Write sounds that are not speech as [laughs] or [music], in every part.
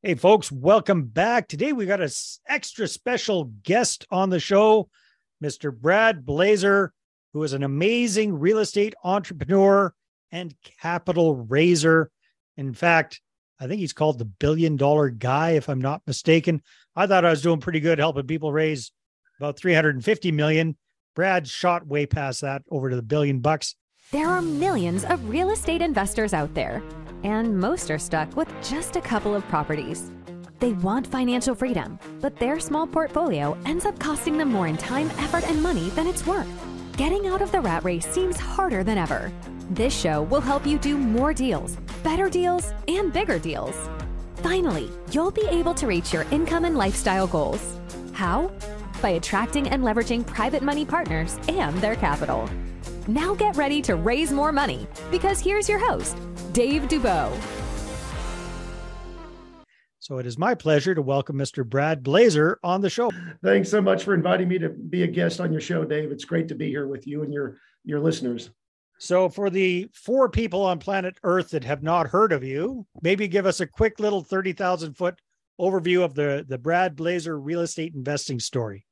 Hey, folks, welcome back. Today we got an extra special guest on the show, Mr. Brad Blazar, who is an amazing real estate entrepreneur and capital raiser. In fact, I think he's called the billion dollar guy, if I'm not mistaken. I thought I was doing pretty good helping people raise about 350 million. Brad shot way past that over to the billion bucks. There are millions of real estate investors out there and most are stuck with just a couple of properties. They want financial freedom, but their small portfolio ends up costing them more in time, effort, and money than it's worth. Getting out of the rat race seems harder than ever. This show will help you do more deals, better deals, and bigger deals. Finally, you'll be able to reach your income and lifestyle goals. How? By attracting and leveraging private money partners and their capital. Now get ready to raise more money because here's your host, Dave Dubeau. So it is my pleasure to welcome Mr. Brad Blazar on the show. Thanks so much for inviting me to be a guest on your show, Dave. It's great to be here with you and your your listeners. So for the four people on planet Earth that have not heard of you, maybe give us a quick little 30,000 foot overview of the the Brad Blazar real estate investing story.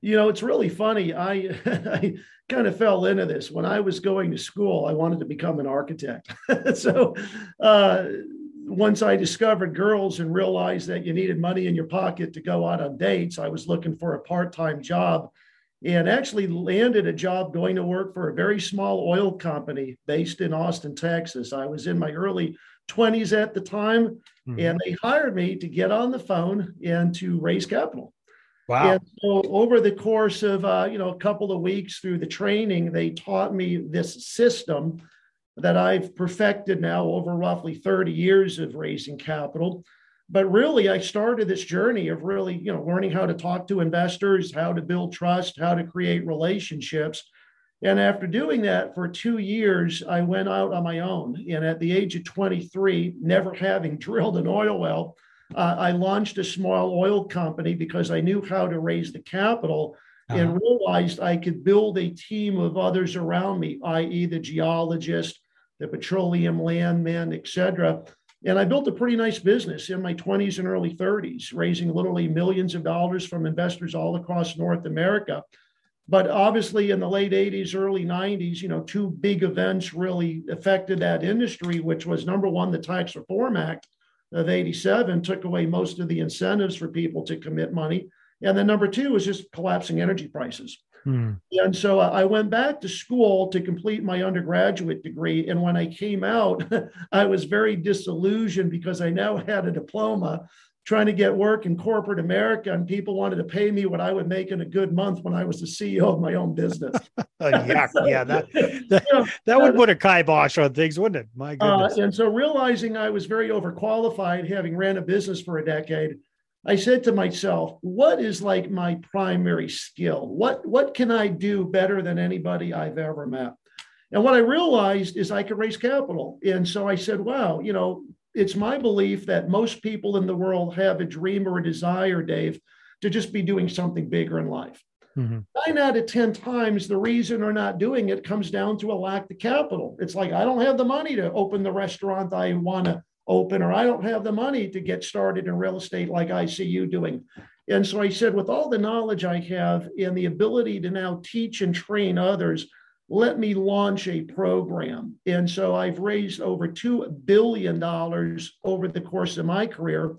You know, it's really funny. I, [laughs] I kind of fell into this when I was going to school. I wanted to become an architect. [laughs] so uh, once I discovered girls and realized that you needed money in your pocket to go out on dates, I was looking for a part time job and actually landed a job going to work for a very small oil company based in Austin, Texas. I was in my early 20s at the time, mm-hmm. and they hired me to get on the phone and to raise capital. Wow. And so over the course of uh, you know a couple of weeks through the training, they taught me this system that I've perfected now over roughly 30 years of raising capital. But really, I started this journey of really, you know, learning how to talk to investors, how to build trust, how to create relationships. And after doing that for two years, I went out on my own. And at the age of 23, never having [laughs] drilled an oil well, uh, I launched a small oil company because I knew how to raise the capital uh-huh. and realized I could build a team of others around me, i.e., the geologist, the petroleum landman, et cetera. And I built a pretty nice business in my 20s and early 30s, raising literally millions of dollars from investors all across North America. But obviously, in the late 80s, early 90s, you know, two big events really affected that industry, which was number one, the Tax Reform Act, of 87 took away most of the incentives for people to commit money. And then number two was just collapsing energy prices. Hmm. And so I went back to school to complete my undergraduate degree. And when I came out, [laughs] I was very disillusioned because I now had a diploma trying to get work in corporate America, and people wanted to pay me what I would make in a good month when I was the CEO of my own business. [laughs] yeah, yeah, that [laughs] that, you know, that would put a kibosh on things, wouldn't it? My uh, goodness. Uh, and so, realizing I was very overqualified, having ran a business for a decade, I said to myself, "What is like my primary skill? What what can I do better than anybody I've ever met?" And what I realized is I could raise capital. And so I said, wow, you know, it's my belief that most people in the world have a dream or a desire, Dave, to just be doing something bigger in life. Mm-hmm. Nine out of 10 times, the reason they're not doing it comes down to a lack of capital. It's like, I don't have the money to open the restaurant I want to open, or I don't have the money to get started in real estate like I see you doing. And so I said, with all the knowledge I have and the ability to now teach and train others, let me launch a program. And so I've raised over $2 billion over the course of my career.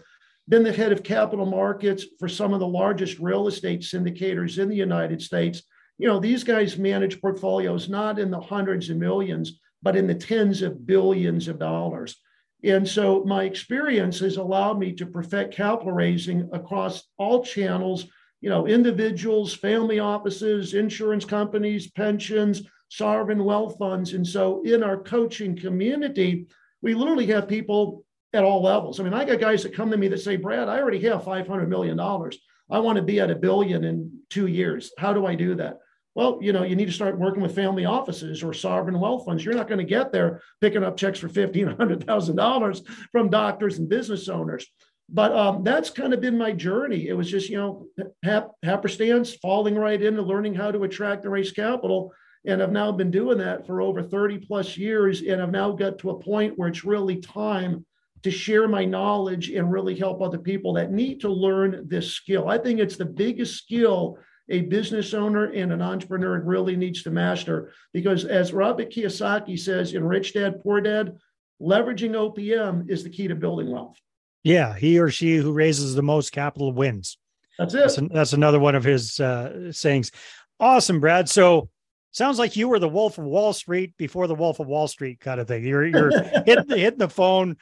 Been the head of capital markets for some of the largest real estate syndicators in the United States. You know, these guys manage portfolios not in the hundreds of millions, but in the tens of billions of dollars. And so my experience has allowed me to perfect capital raising across all channels, you know, individuals, family offices, insurance companies, pensions, sovereign wealth funds. And so in our coaching community, we literally have people at all levels. I mean, I got guys that come to me that say, Brad, I already have $500 million. I want to be at a billion in two years. How do I do that? Well, you know, you need to start working with family offices or sovereign wealth funds. You're not going to get there picking up checks for fifteen hundred thousand dollars from doctors and business owners. But um, that's kind of been my journey. It was just, you know, hap- happenstance, falling right into learning how to attract and raise capital, and I've now been doing that for over 30 plus years. And I've now got to a point where it's really time to share my knowledge and really help other people that need to learn this skill. I think it's the biggest skill a business owner and an entrepreneur really needs to master because as Robert Kiyosaki says in Rich Dad Poor Dad, leveraging OPM is the key to building wealth. Yeah, he or she who raises the most capital wins. That's it. That's, an, that's another one of his uh, sayings. Awesome, Brad. So sounds like you were the Wolf of Wall Street before the Wolf of Wall Street kind of thing. You're you're hitting, the, hitting the phone,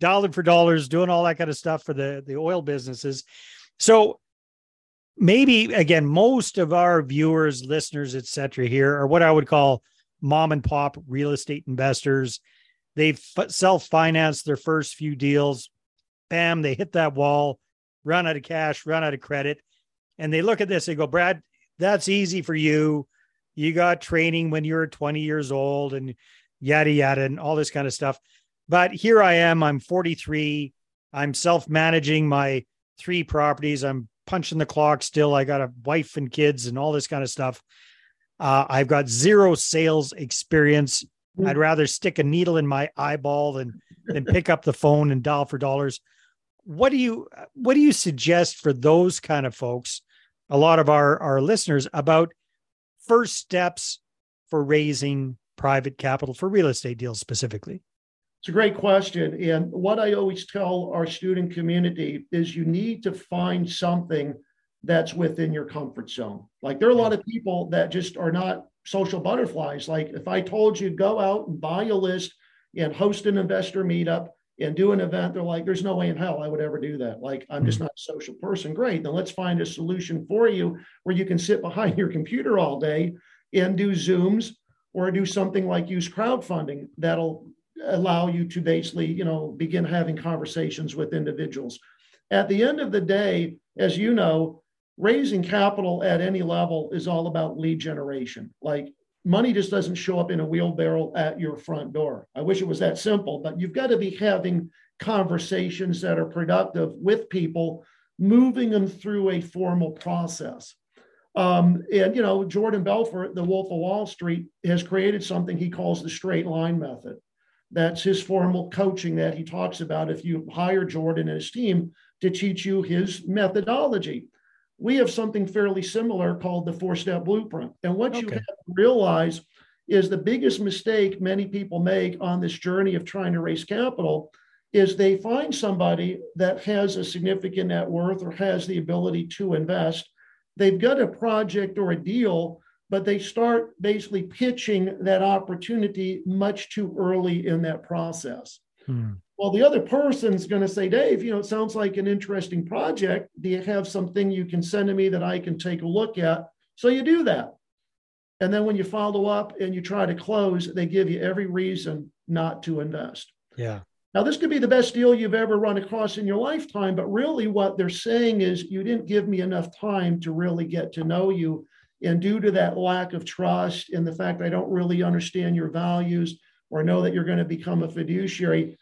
dollar for dollars, doing all that kind of stuff for the the oil businesses. So maybe again, most of our viewers, listeners, etc., here are what I would call mom and pop real estate investors. They've self financed their first few deals. Bam, they hit that wall, run out of cash, run out of credit. And they look at this, they go, Brad, that's easy for you. You got training when you were 20 years old and yada, yada, and all this kind of stuff. But here I am, I'm 43. I'm self managing my three properties. I'm punching the clock still. I got a wife and kids and all this kind of stuff. Uh, I've got zero sales experience. Mm-hmm. I'd rather stick a needle in my eyeball than than pick up the phone and dial for dollars. What do you what do you suggest for those kind of folks? A lot of our our listeners about first steps for raising private capital for real estate deals specifically. It's a great question. And what I always tell our student community is you need to find something that's within your comfort zone. Like there are a lot of people that just are not social butterflies. Like if I told you go out and buy a list and host an investor meetup and do an event, they're like, there's no way in hell I would ever do that. Like I'm just hmm. not a social person. Great. Then let's find a solution for you where you can sit behind your computer all day and do Zooms or do something like use crowdfunding that'll allow you to basically, you know, begin having conversations with individuals. At the end of the day, as you know, raising capital at any level is all about lead generation. Like money just doesn't show up in a wheelbarrow at your front door. I wish it was that simple, but you've got to be having conversations that are productive with people, moving them through a formal process. Um, and you know, Jordan Belfort, the Wolf of Wall Street, has created something he calls the straight line method. That's his formal coaching that he talks about. If you hire Jordan and his team to teach you his methodology, we have something fairly similar called the four step blueprint. And what okay. you have to realize is the biggest mistake many people make on this journey of trying to raise capital is they find somebody that has a significant net worth or has the ability to invest. They've got a project or a deal but they start basically pitching that opportunity much too early in that process. Hmm. Well, the other person's going to say, Dave, you know, it sounds like an interesting project. Do you have something you can send to me that I can take a look at? So you do that. And then when you follow up and you try to close, they give you every reason not to invest. Yeah. Now, this could be the best deal you've ever run across in your lifetime, but really what they're saying is you didn't give me enough time to really get to know you and due to that lack of trust and the fact I don't really understand your values or know that you're going to become a fiduciary,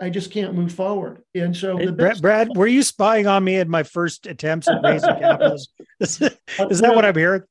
I just can't move forward. And so, hey, Brad, Brad, were you spying on me in my first attempts at raising [laughs] capital? Is, is that what I'm hearing?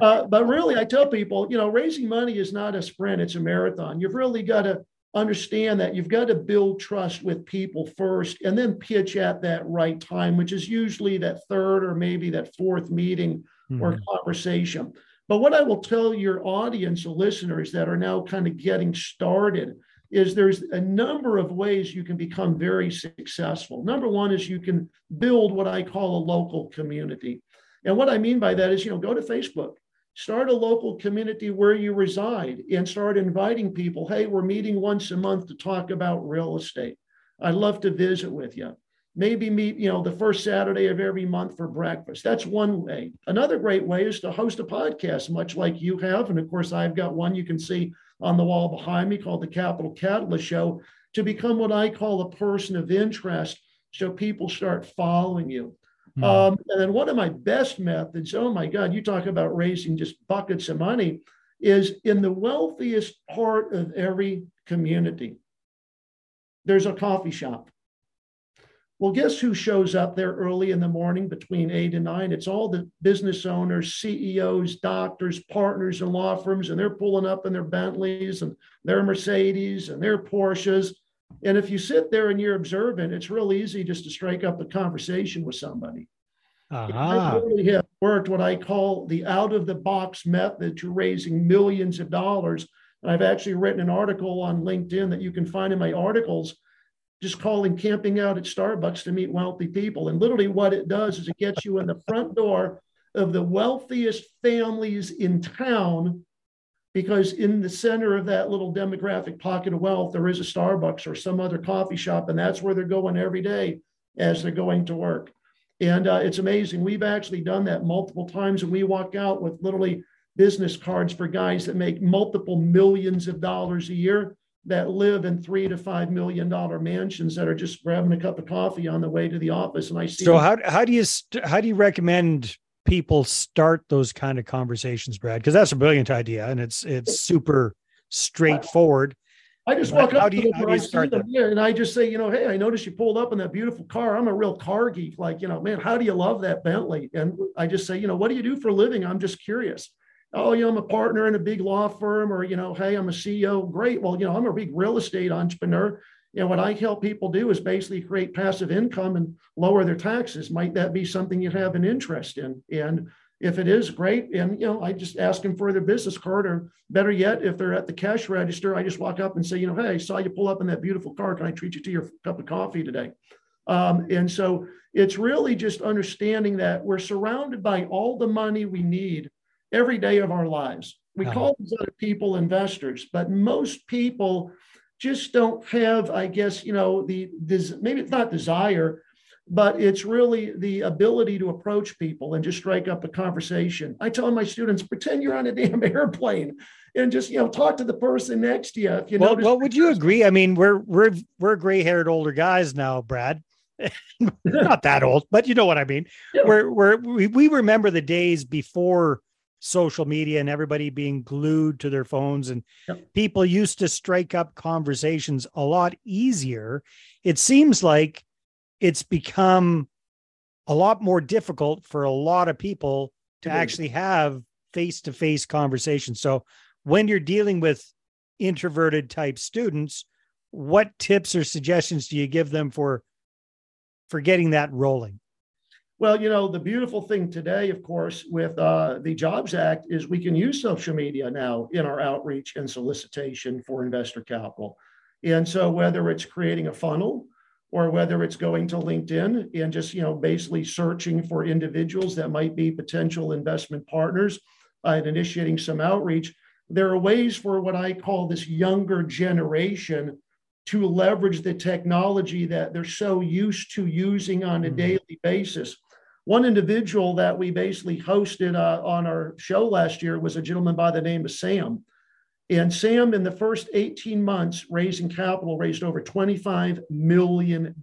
Uh, but really, I tell people, you know, raising money is not a sprint; it's a marathon. You've really got to understand that you've got to build trust with people first, and then pitch at that right time, which is usually that third or maybe that fourth meeting mm-hmm. or conversation. But what I will tell your audience, the listeners that are now kind of getting started, is there's a number of ways you can become very successful. Number one is you can build what I call a local community. And what I mean by that is, you know, go to Facebook, start a local community where you reside and start inviting people. Hey, we're meeting once a month to talk about real estate. I'd love to visit with you maybe meet you know the first saturday of every month for breakfast that's one way another great way is to host a podcast much like you have and of course i've got one you can see on the wall behind me called the capital catalyst show to become what i call a person of interest so people start following you mm-hmm. um, and then one of my best methods oh my god you talk about raising just buckets of money is in the wealthiest part of every community there's a coffee shop well, guess who shows up there early in the morning between eight and nine? It's all the business owners, CEOs, doctors, partners, and law firms, and they're pulling up in their Bentleys and their Mercedes and their Porsches. And if you sit there and you're observant, it's real easy just to strike up a conversation with somebody. Uh-huh. I really have worked what I call the out of the box method to raising millions of dollars. And I've actually written an article on LinkedIn that you can find in my articles, just calling camping out at Starbucks to meet wealthy people. And literally, what it does is it gets you in the front door of the wealthiest families in town because in the center of that little demographic pocket of wealth, there is a Starbucks or some other coffee shop, and that's where they're going every day as they're going to work. And uh, it's amazing. We've actually done that multiple times, and we walk out with literally business cards for guys that make multiple millions of dollars a year that live in three to five million dollar mansions that are just grabbing a cup of coffee on the way to the office. And I see. So how how do you how do you recommend people start those kind of conversations, Brad? Because that's a brilliant idea, and it's it's super straightforward. I just walk up to them and I see them here, and I just say, you know, hey, I noticed you pulled up in that beautiful car. I'm a real car geek. Like, you know, man, how do you love that Bentley? And I just say, you know, what do you do for a living? I'm just curious. Oh, you know, I'm a partner in a big law firm, or you know, hey, I'm a CEO. Great. Well, you know, I'm a big real estate entrepreneur. You know, what I help people do is basically create passive income and lower their taxes. Might that be something you have an interest in? And if it is, great. And you know, I just ask them for their business card, or better yet, if they're at the cash register, I just walk up and say, you know, hey, I saw you pull up in that beautiful car. Can I treat you to your cup of coffee today? Um, and so it's really just understanding that we're surrounded by all the money we need every day of our lives. We uh-huh. call these other people investors, but most people just don't have, I guess, you know, the this maybe it's not desire, but it's really the ability to approach people and just strike up a conversation. I tell my students, pretend you're on a damn [laughs] airplane and just you know talk to the person next to you. If you well, well, would you agree? I mean, we're we're we're gray-haired older guys now, Brad. [laughs] not that old, but you know what I mean. Yeah. We're we're we, we remember the days before social media and everybody being glued to their phones and yep. people used to strike up conversations a lot easier. It seems like it's become a lot more difficult for a lot of people to mm-hmm. actually have face-to-face conversations. So when you're dealing with introverted type students, what tips or suggestions do you give them for for getting that rolling? Well, you know, the beautiful thing today, of course, with uh, the Jobs Act is we can use social media now in our outreach and solicitation for investor capital. And so, whether it's creating a funnel or whether it's going to LinkedIn and just, you know, basically searching for individuals that might be potential investment partners uh, and initiating some outreach, there are ways for what I call this younger generation to leverage the technology that they're so used to using on a mm-hmm. daily basis. One individual that we basically hosted uh, on our show last year was a gentleman by the name of Sam. And Sam, in the first 18 months, raising capital, raised over $25 million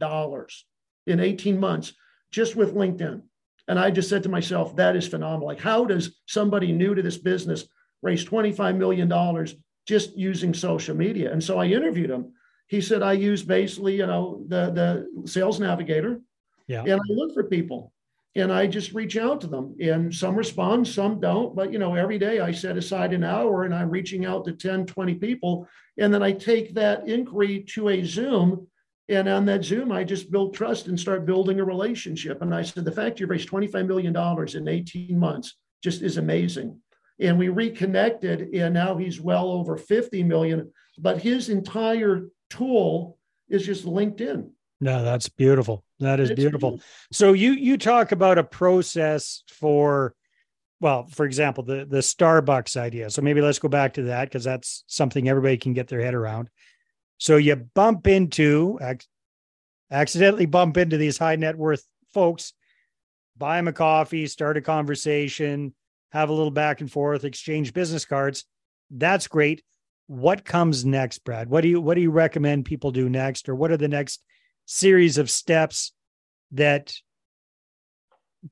in 18 months just with LinkedIn. And I just said to myself, that is phenomenal. Like, how does somebody new to this business raise $25 million just using social media? And so I interviewed him. He said, I use basically, you know, the, the sales navigator. Yeah. And I look for people and I just reach out to them. And some respond, some don't. But, you know, every day I set aside an hour and I'm reaching out to 10, 20 people. And then I take that inquiry to a Zoom. And on that Zoom, I just build trust and start building a relationship. And I said, the fact you raised $25 million in 18 months just is amazing. And we reconnected, and now he's well over 50 million. But his entire tool is just LinkedIn. No, that's beautiful. That is beautiful. So you you talk about a process for well, for example, the the Starbucks idea. So maybe let's go back to that because that's something everybody can get their head around. So you bump into accidentally bump into these high net worth folks, buy them a coffee, start a conversation, have a little back and forth, exchange business cards. That's great. What comes next, Brad? What do you what do you recommend people do next, or what are the next series of steps that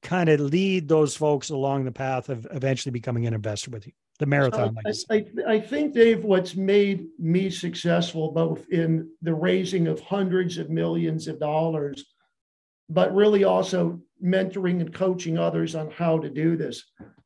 kind of lead those folks along the path of eventually becoming an investor with you. The marathon I, I, I, think dave what's made me successful both in the raising of hundreds of millions of dollars but really also mentoring and coaching others on how to do this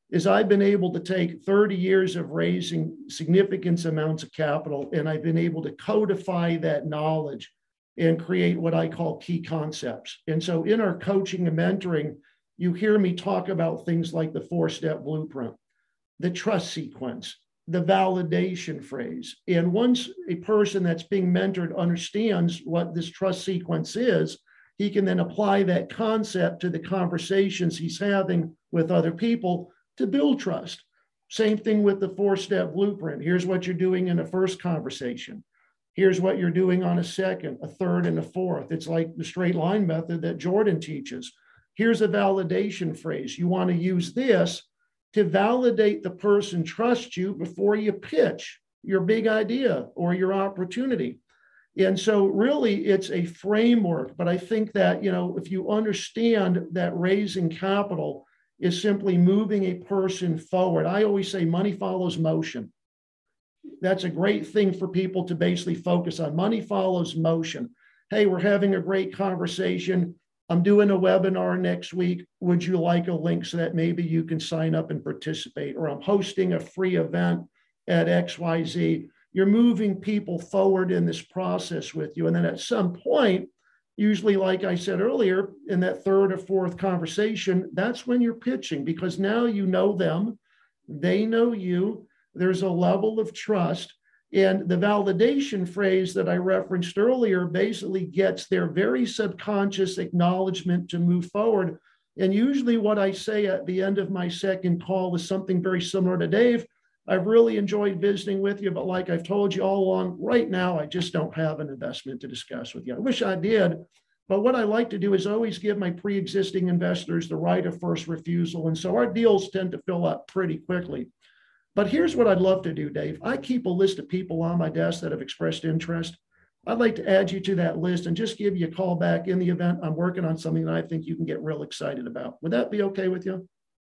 is i've been able to take 30 years of raising significant amounts of capital and i've been able to codify that knowledge and create what I call key concepts. And so in our coaching and mentoring, you hear me talk about things like the four step blueprint, the trust sequence, the validation phrase. And once a person that's being mentored understands what this trust sequence is, he can then apply that concept to the conversations he's having with other people to build trust. Same thing with the four step blueprint. Here's what you're doing in a first conversation. Here's what you're doing on a second, a third, and a fourth. It's like the straight line method that Jordan teaches. Here's a validation phrase. You want to use this to validate the person trusts you before you pitch your big idea or your opportunity. And so, really, it's a framework. But I think that, you know, if you understand that raising capital is simply moving a person forward, I always say money follows motion that's a great thing for people to basically focus on. Money follows motion. Hey, we're having a great conversation. I'm doing a webinar next week. Would you like a link so that maybe you can sign up and participate? Or I'm hosting a free event at XYZ. You're moving people forward in this process with you. And then at some point, usually, like I said earlier, in that third or fourth conversation, that's when you're pitching because now you know them, they know you there's a level of trust. And the validation phrase that I referenced earlier basically gets their very subconscious acknowledgement to move forward. And usually, what I say at the end of my second call is something very similar to Dave. I've really enjoyed visiting with you, but like I've told you all along, right now, I just don't have an investment to discuss with you. I wish I did. But what I like to do is always give my pre existing investors the right of first refusal. And so our deals tend to fill up pretty quickly. But here's what I'd love to do, Dave. I keep a list of people on my desk that have expressed interest. I'd like to add you to that list and just give you a call back in the event I'm working on something that I think you can get real excited about. Would that be okay with you?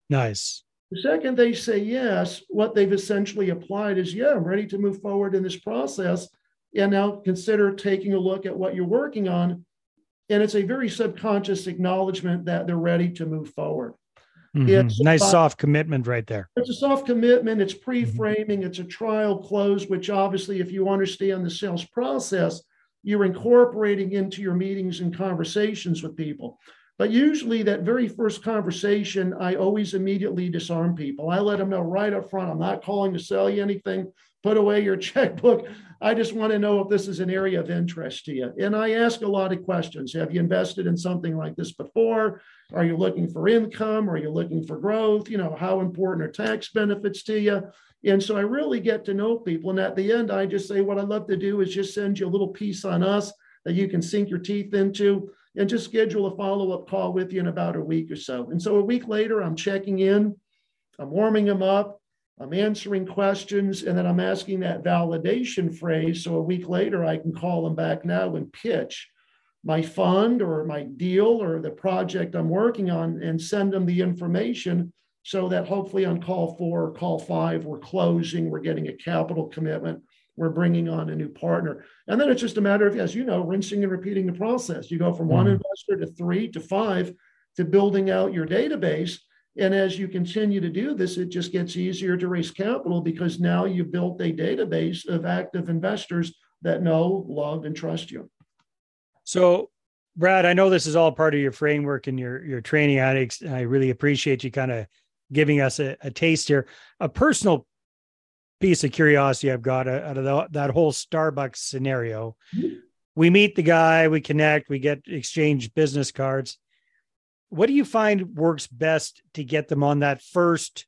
Nice. The second they say yes, what they've essentially applied is, yeah, I'm ready to move forward in this process. And now consider taking a look at what you're working on. And it's a very subconscious acknowledgement that they're ready to move forward. Mm-hmm. It's nice soft commitment right there. It's a soft commitment. It's mm-hmm. pre-framing. Mm-hmm. It's a trial close, which obviously, if you understand the sales process, you're incorporating into your meetings and conversations with people. But usually, that very first conversation, I always immediately disarm people. I let them know right up front I'm not calling to sell you anything. Put away your [laughs] checkbook. I just want to know if this is an area of interest to you. And I ask a lot of questions. Have you invested in something like this before? Are you looking for income? Are you looking for growth? You know, how important are tax benefits to you? And so I really get to know people. And at the end, I just say, what I'd love to do is just send you a little piece on us that you can sink your teeth into and just schedule a follow up call with you in about a week or so. And so a week later, I'm checking in, I'm warming them up, I'm answering questions, and then I'm asking that validation phrase. So a week later, I can call them back now and pitch my fund or my deal or the project I'm working on and send them the information so that hopefully on call four or call five, we're closing, we're getting a capital commitment, we're bringing on a new partner. And then it's just a matter of, as you know, rinsing and repeating the process. You go from one mm-hmm. investor to three to five to building out your database. And as you continue to do this, it just gets easier to raise capital because now you've built a database of active investors that know, love, and trust you. So, Brad, I know this is all part of your framework and your your training addicts. I really appreciate you kind of giving us a, a, taste here. A personal piece of curiosity I've got out of the, that whole Starbucks scenario. Mm-hmm. We meet the guy, we connect, we get exchange business cards. What do you find works best to get them on that first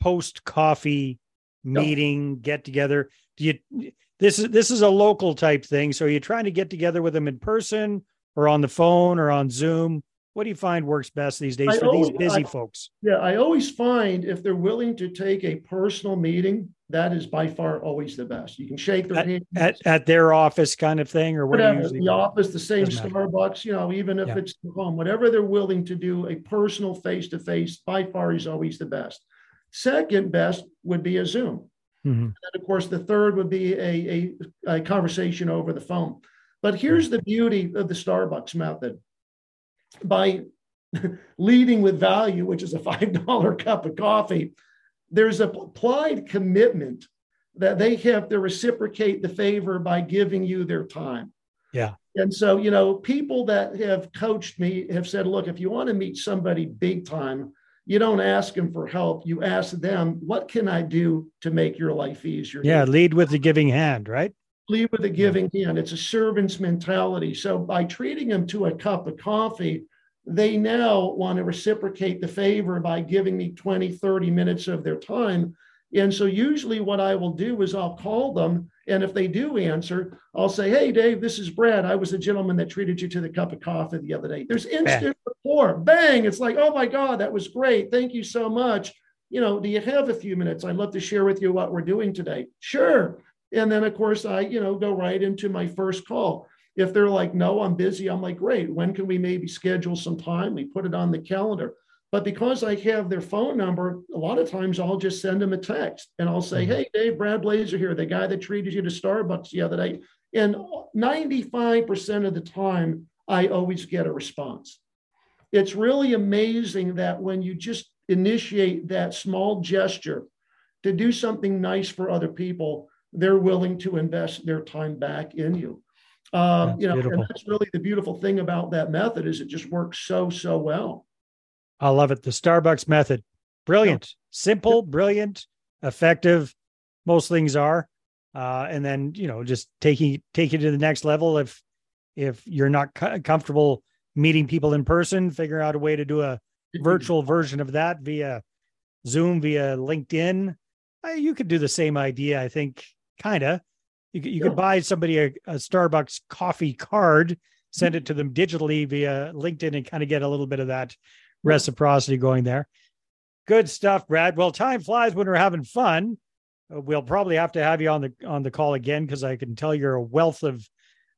post coffee meeting, get together? Do you this is this is a local type thing. So you're you trying to get together with them in person or on the phone or on Zoom? What do you find works best these days I for always, these busy I, folks? Yeah, I always find if they're willing to take a personal meeting, that is by far always the best. You can shake their at, hand at, at their office kind of thing, or whatever. The office, the same Starbucks, you know, even if yeah. it's home, whatever they're willing to do, a personal face to face by far is always the best. Second best would be a Zoom. Mm-hmm. And of course, the third would be a, a, a conversation over the phone. But here's the beauty of the Starbucks method by [laughs] leading with value, which is a [laughs] $5 cup of coffee, there's applied commitment that they have to reciprocate the favor by giving you their time. Yeah. And so, you know, people that have coached me have said, look, if you want to meet somebody big time, you don't ask them for help. You ask them, what can I do to make your life easier? Yeah. Lead with the giving hand, right? Lead with a giving hand. It's a servant's mentality. So by treating them to a cup of coffee, they now want to reciprocate the favor by giving me 20, 30 minutes of their time. And so usually what I will do is I'll call them. And if they do answer, I'll say, Hey, Dave, this is Brad. I was the gentleman that treated you to the cup of coffee the other day. There's instant rapport. Bang. It's like, Oh my God, that was great. Thank you so much. You know, do you have a few minutes? I'd love to share with you what we're doing today. Sure. And then, of course, I, you know, go right into my first call. If they're like, no, I'm busy, I'm like, great. When can we maybe schedule some time? We put it on the calendar. But because I have their phone number, a lot of times I'll just send them a text and I'll say, mm-hmm. hey, Dave, Brad Blazar here, the guy that treated you to Starbucks the other day. And 95% of the time, I always get a response. It's really amazing that when you just initiate that small gesture to do something nice for other people, they're willing to invest their time back in you. Um, you know, beautiful. and that's really the beautiful thing about that method is it just works so so well. I love it. The Starbucks method, brilliant, yeah. simple, yeah. brilliant, effective. Most things are, uh, and then you know just taking take it to the next level. If if you're not co- comfortable meeting people in person, figure out a way to do a [laughs] virtual version of that via Zoom, via LinkedIn. Uh, you could do the same idea, I think, kind of you, you could buy somebody a, a, Starbucks coffee card, send it to them digitally via LinkedIn, and kind of get a little bit of that reciprocity going there. Good stuff, Brad. Well, time flies when we're having fun. Uh, we'll probably have to have you on the on the call again because I can tell you're a wealth of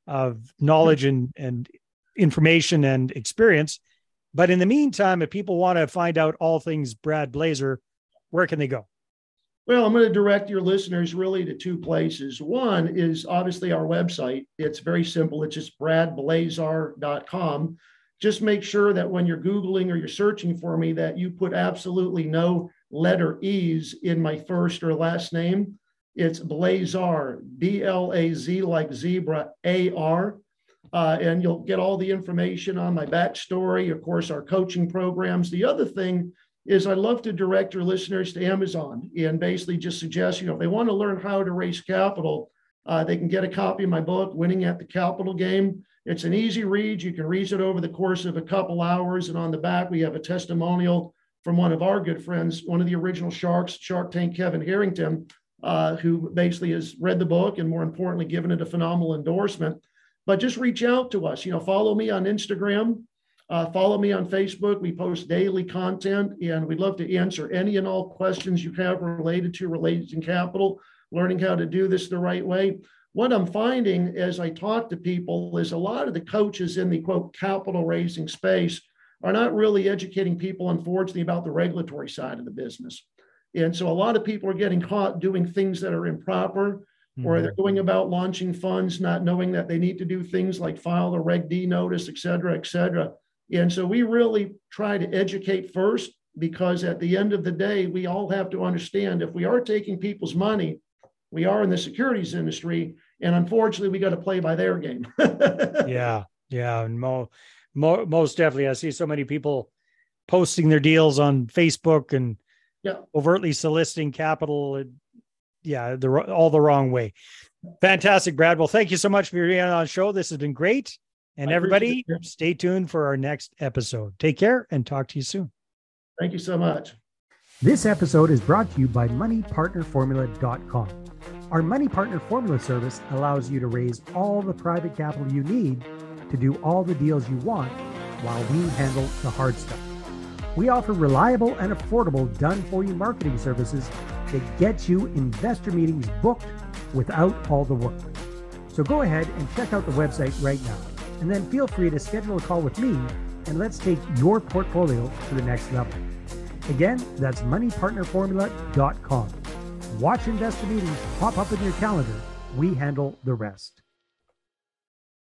of knowledge and and information and experience. But in the meantime, if people want to find out all things Brad Blazar, where can they go? Well, I'm going to direct your listeners really to two places. One is obviously our website. It's very simple. It's just bradblazar.com. Just make sure that when you're Googling or you're searching for me, that you put absolutely no letter E's in my first or last name. It's Blazar, B L A Z like zebra, A R. Uh, and you'll get all the information on my backstory, of course, our coaching programs. The other thing is I'd love to direct your listeners to Amazon and basically just suggest, you know, if they want to learn how to raise capital, uh, they can get a copy of my book, Winning at the Capital Game. It's an easy read. You can read it over the course of a couple hours. And on the back, we have a testimonial from one of our good friends, one of the original Sharks, Shark Tank Kevin Harrington, uh, who basically has read the book and more importantly, given it a phenomenal endorsement. But just reach out to us. You know, follow me on Instagram uh, follow me on Facebook. We post daily content, and we'd love to answer any and all questions you have related to raising capital, learning how to do this the right way. What I'm finding as I talk to people is a lot of the coaches in the quote capital raising space are not really educating people, unfortunately, about the regulatory side of the business. And so a lot of people are getting caught doing things that are improper, mm-hmm. or they're going about launching funds not knowing that they need to do things like file a Reg D notice, et cetera, et cetera. And so we really try to educate first because at the end of the day, we all have to understand if we are taking people's money, we are in the securities industry. And unfortunately, we got to play by their game. [laughs] yeah. Yeah. And mo- mo- most definitely. I see so many people posting their deals on Facebook and yeah. overtly soliciting capital. Yeah. The, all the wrong way. Fantastic, Brad. Well, thank you so much for being on the show. This has been great. And I everybody, stay tuned for our next episode. Take care and talk to you soon. Thank you so much. This episode is brought to you by MoneyPartnerFormula.com. Our Money Partner Formula service allows you to raise all the private capital you need to do all the deals you want while we handle the hard stuff. We offer reliable and affordable done for you marketing services that get you investor meetings booked without all the work. So go ahead and check out the website right now and then feel free to schedule a call with me and let's take your portfolio to the next level. Again, that's moneypartnerformula.com. Watch investor meetings pop up in your calendar. We handle the rest.